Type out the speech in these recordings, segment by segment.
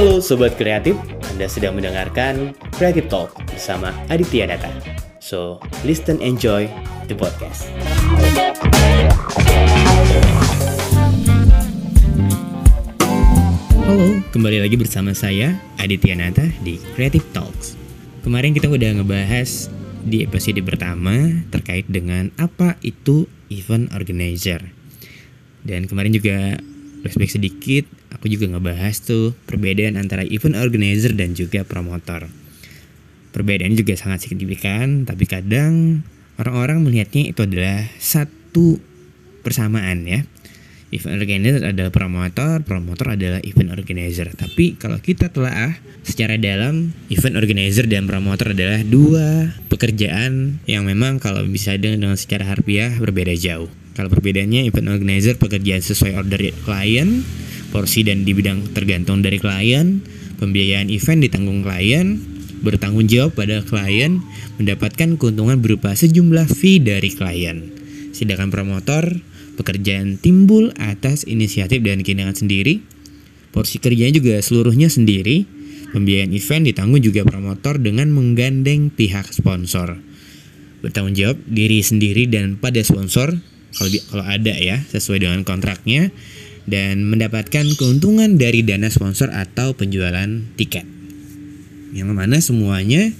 Halo Sobat Kreatif, Anda sedang mendengarkan Creative Talk bersama Aditya Data. So, listen enjoy the podcast. Halo, kembali lagi bersama saya Aditya Nata di Creative Talks. Kemarin kita udah ngebahas di episode pertama terkait dengan apa itu event organizer. Dan kemarin juga flashback sedikit, aku juga ngebahas tuh perbedaan antara event organizer dan juga promotor. Perbedaannya juga sangat signifikan, tapi kadang orang-orang melihatnya itu adalah satu persamaan ya. Event organizer adalah promotor, promotor adalah event organizer. Tapi kalau kita telah secara dalam, event organizer dan promotor adalah dua pekerjaan yang memang kalau bisa dengan secara harfiah berbeda jauh. Kalau perbedaannya event organizer pekerjaan sesuai order klien, porsi dan di bidang tergantung dari klien, pembiayaan event ditanggung klien, bertanggung jawab pada klien, mendapatkan keuntungan berupa sejumlah fee dari klien. Sedangkan promotor pekerjaan timbul atas inisiatif dan keinginan sendiri. Porsi kerjanya juga seluruhnya sendiri. Pembiayaan event ditanggung juga promotor dengan menggandeng pihak sponsor. Bertanggung jawab diri sendiri dan pada sponsor kalau kalau ada ya sesuai dengan kontraknya dan mendapatkan keuntungan dari dana sponsor atau penjualan tiket. Yang mana semuanya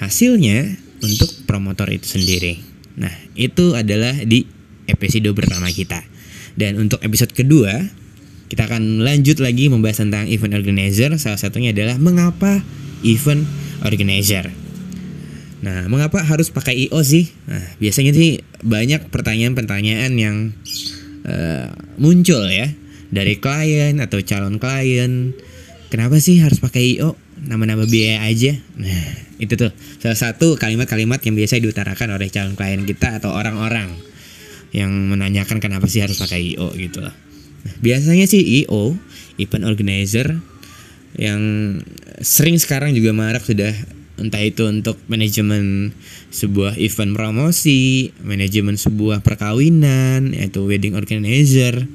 hasilnya untuk promotor itu sendiri. Nah, itu adalah di episode pertama kita. Dan untuk episode kedua, kita akan lanjut lagi membahas tentang event organizer. Salah satunya adalah mengapa event organizer. Nah, mengapa harus pakai IO sih? Nah, biasanya sih banyak pertanyaan-pertanyaan yang uh, muncul ya dari klien atau calon klien. Kenapa sih harus pakai IO? Nama-nama biaya aja. Nah, itu tuh salah satu kalimat-kalimat yang biasa diutarakan oleh calon klien kita atau orang-orang yang menanyakan kenapa sih harus pakai IO gitu lah. Nah, biasanya sih IO, event organizer yang sering sekarang juga marak sudah entah itu untuk manajemen sebuah event promosi, manajemen sebuah perkawinan, yaitu wedding organizer.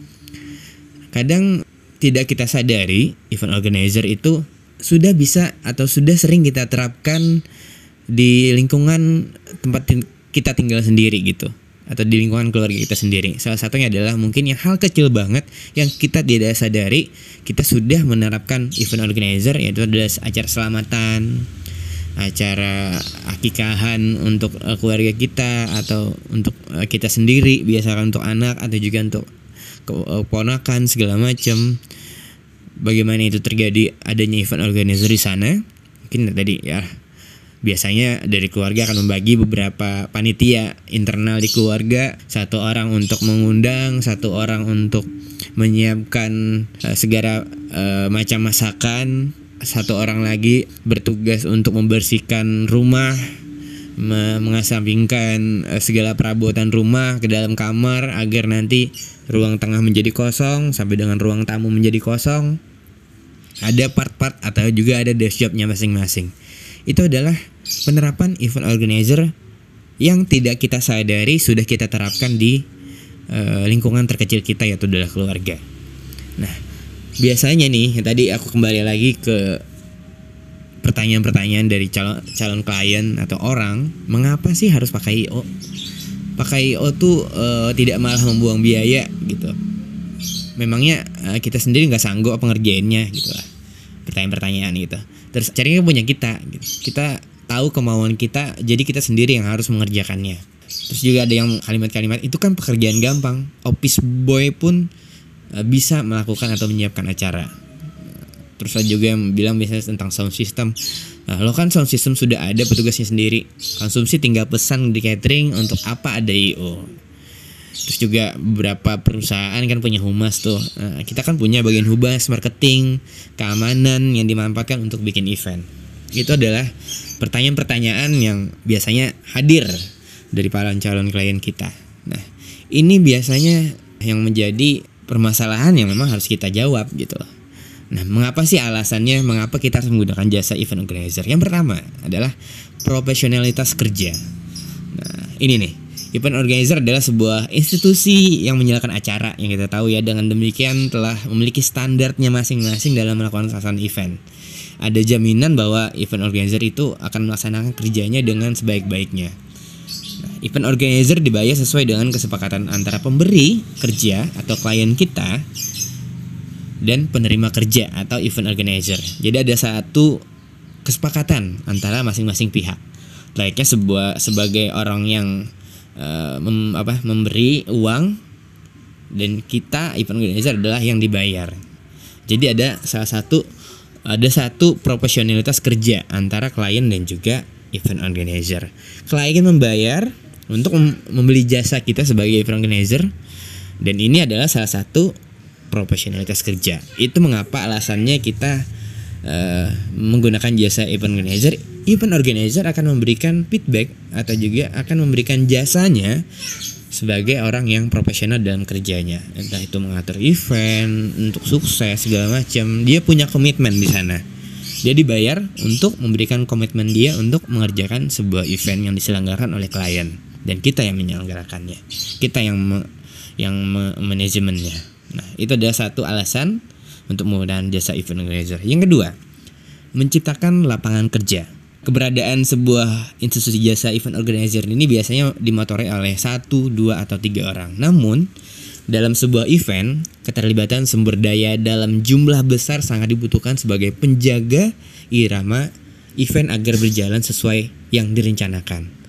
Kadang tidak kita sadari event organizer itu sudah bisa atau sudah sering kita terapkan di lingkungan tempat kita tinggal sendiri gitu atau di lingkungan keluarga kita sendiri. Salah satunya adalah mungkin yang hal kecil banget yang kita tidak sadari kita sudah menerapkan event organizer yaitu adalah acara selamatan, acara akikahan untuk uh, keluarga kita atau untuk uh, kita sendiri biasakan untuk anak atau juga untuk keponakan segala macam. Bagaimana itu terjadi adanya event organizer di sana? Mungkin tadi ya biasanya dari keluarga akan membagi beberapa panitia internal di keluarga satu orang untuk mengundang satu orang untuk menyiapkan uh, segala uh, macam masakan satu orang lagi bertugas untuk membersihkan rumah mengasampingkan uh, segala perabotan rumah ke dalam kamar agar nanti ruang tengah menjadi kosong sampai dengan ruang tamu menjadi kosong ada part-part atau juga ada desk jobnya masing-masing itu adalah penerapan event organizer yang tidak kita sadari sudah kita terapkan di uh, lingkungan terkecil kita yaitu adalah keluarga. Nah, biasanya nih tadi aku kembali lagi ke pertanyaan-pertanyaan dari calon calon klien atau orang, mengapa sih harus pakai IO? Pakai IO tuh uh, tidak malah membuang biaya gitu. Memangnya uh, kita sendiri nggak sanggup pengerjaannya gitu lah. Pertanyaan-pertanyaan gitu. Terus carinya punya kita gitu. Kita tahu kemauan kita jadi kita sendiri yang harus mengerjakannya terus juga ada yang kalimat-kalimat itu kan pekerjaan gampang office boy pun bisa melakukan atau menyiapkan acara. Terus ada juga yang bilang biasanya tentang sound system. Nah, lo kan sound system sudah ada petugasnya sendiri. Konsumsi tinggal pesan di catering untuk apa ada IO terus juga beberapa perusahaan kan punya humas tuh. Nah, kita kan punya bagian humas marketing keamanan yang dimanfaatkan untuk bikin event. Itu adalah pertanyaan-pertanyaan yang biasanya hadir dari para calon klien kita. Nah, ini biasanya yang menjadi permasalahan yang memang harus kita jawab gitu Nah, mengapa sih alasannya mengapa kita harus menggunakan jasa event organizer? Yang pertama adalah profesionalitas kerja. Nah, ini nih, Event organizer adalah sebuah institusi yang menyalakan acara yang kita tahu ya dengan demikian telah memiliki standarnya masing-masing dalam melakukan pelaksanaan event. Ada jaminan bahwa event organizer itu akan melaksanakan kerjanya dengan sebaik-baiknya. Event organizer dibayar sesuai dengan kesepakatan antara pemberi kerja atau klien kita dan penerima kerja atau event organizer. Jadi ada satu kesepakatan antara masing-masing pihak. Layaknya sebuah sebagai orang yang uh, mem, apa, memberi uang dan kita event organizer adalah yang dibayar. Jadi ada salah satu ada satu profesionalitas kerja antara klien dan juga event organizer. Klien membayar untuk membeli jasa kita sebagai event organizer dan ini adalah salah satu profesionalitas kerja. Itu mengapa alasannya kita uh, menggunakan jasa event organizer. Event organizer akan memberikan feedback atau juga akan memberikan jasanya sebagai orang yang profesional dalam kerjanya. Entah itu mengatur event, untuk sukses segala macam. Dia punya komitmen di sana. Dia dibayar untuk memberikan komitmen dia untuk mengerjakan sebuah event yang diselenggarakan oleh klien dan kita yang menyelenggarakannya. Kita yang me, yang me, manajemennya. Nah, itu adalah satu alasan untuk menggunakan jasa event organizer. Yang kedua, menciptakan lapangan kerja. Keberadaan sebuah institusi jasa event organizer ini biasanya dimotori oleh satu, dua, atau tiga orang. Namun, dalam sebuah event, keterlibatan sumber daya dalam jumlah besar sangat dibutuhkan sebagai penjaga irama event agar berjalan sesuai yang direncanakan.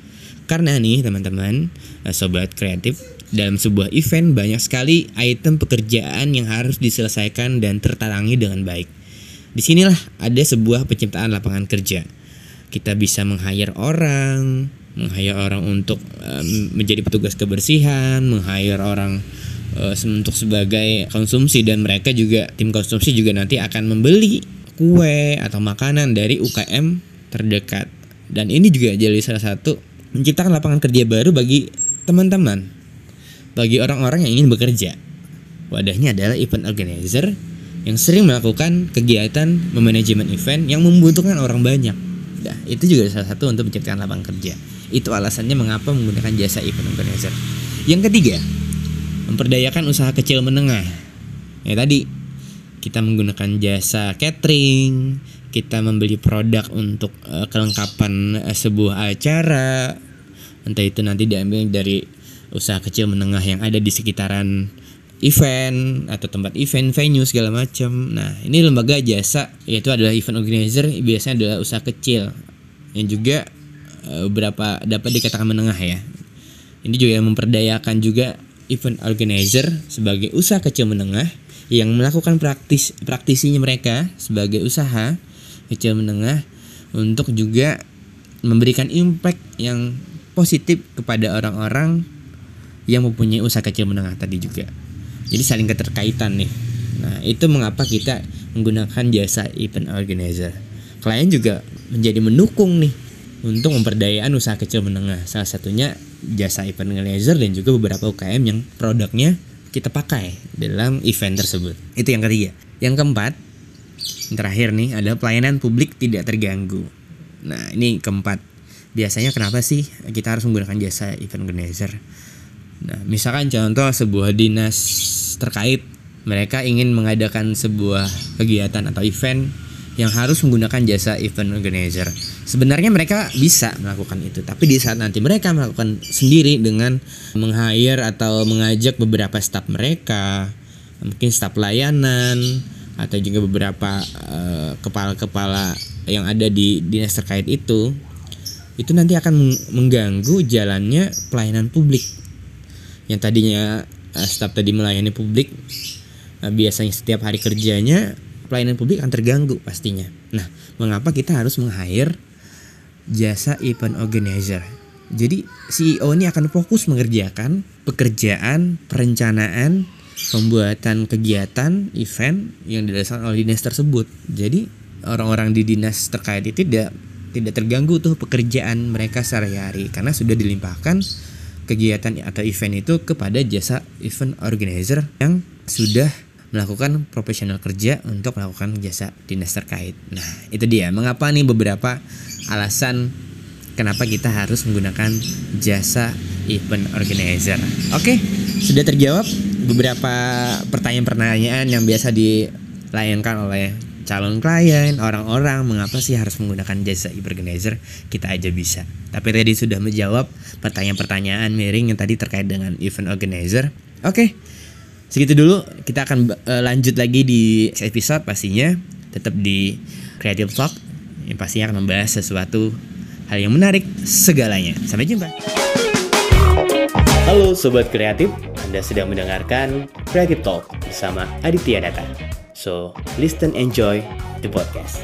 Karena nih teman-teman, eh, sobat kreatif, dalam sebuah event banyak sekali item pekerjaan yang harus diselesaikan dan tertalangi dengan baik. Di sinilah ada sebuah penciptaan lapangan kerja. Kita bisa meng-hire orang, meng-hire orang untuk um, menjadi petugas kebersihan, meng-hire orang uh, untuk sebagai konsumsi dan mereka juga tim konsumsi juga nanti akan membeli kue atau makanan dari UKM terdekat. Dan ini juga jadi salah satu menciptakan lapangan kerja baru bagi teman-teman bagi orang-orang yang ingin bekerja. Wadahnya adalah event organizer yang sering melakukan kegiatan memanajemen event yang membutuhkan orang banyak. Nah, itu juga salah satu untuk menciptakan lapangan kerja. Itu alasannya mengapa menggunakan jasa event organizer. Yang ketiga, memperdayakan usaha kecil menengah. Ya tadi kita menggunakan jasa catering, kita membeli produk untuk uh, kelengkapan uh, sebuah acara, entah itu nanti diambil dari usaha kecil menengah yang ada di sekitaran event atau tempat event venue segala macam. Nah, ini lembaga jasa yaitu adalah event organizer biasanya adalah usaha kecil yang juga beberapa dapat dikatakan menengah ya. Ini juga yang memperdayakan juga event organizer sebagai usaha kecil menengah yang melakukan praktis praktisinya mereka sebagai usaha kecil menengah untuk juga memberikan impact yang positif kepada orang-orang yang mempunyai usaha kecil menengah tadi juga. Jadi saling keterkaitan nih. Nah, itu mengapa kita menggunakan jasa event organizer. Klien juga menjadi mendukung nih untuk pemberdayaan usaha kecil menengah. Salah satunya jasa event organizer dan juga beberapa UKM yang produknya kita pakai dalam event tersebut. Itu yang ketiga. Yang keempat, yang terakhir nih adalah pelayanan publik tidak terganggu. Nah, ini keempat. Biasanya kenapa sih kita harus menggunakan jasa event organizer? Nah, misalkan contoh sebuah dinas terkait mereka ingin mengadakan sebuah kegiatan atau event yang harus menggunakan jasa event organizer. Sebenarnya mereka bisa melakukan itu, tapi di saat nanti mereka melakukan sendiri dengan meng-hire atau mengajak beberapa staf mereka, mungkin staf pelayanan atau juga beberapa kepala eh, kepala-kepala yang ada di dinas terkait itu, itu nanti akan mengganggu jalannya pelayanan publik yang tadinya uh, staf tadi melayani publik uh, biasanya setiap hari kerjanya pelayanan publik akan terganggu pastinya. Nah, mengapa kita harus meng-hire jasa event organizer? Jadi CEO ini akan fokus mengerjakan pekerjaan, perencanaan, pembuatan kegiatan, event yang didasarkan oleh dinas tersebut. Jadi orang-orang di dinas terkait itu tidak tidak terganggu tuh pekerjaan mereka sehari-hari karena sudah dilimpahkan kegiatan atau event itu kepada jasa event organizer yang sudah melakukan profesional kerja untuk melakukan jasa dinas terkait. Nah, itu dia mengapa nih beberapa alasan kenapa kita harus menggunakan jasa event organizer. Oke, sudah terjawab beberapa pertanyaan-pertanyaan yang biasa dilayankan oleh calon klien, orang-orang mengapa sih harus menggunakan jasa event organizer? Kita aja bisa. Tapi tadi sudah menjawab pertanyaan-pertanyaan miring yang tadi terkait dengan event organizer. Oke. Segitu dulu, kita akan uh, lanjut lagi di episode pastinya tetap di Creative Talk yang pastinya akan membahas sesuatu hal yang menarik segalanya. Sampai jumpa. Halo Sobat Kreatif, Anda sedang mendengarkan Creative Talk bersama Aditya Data. So, listen enjoy the podcast.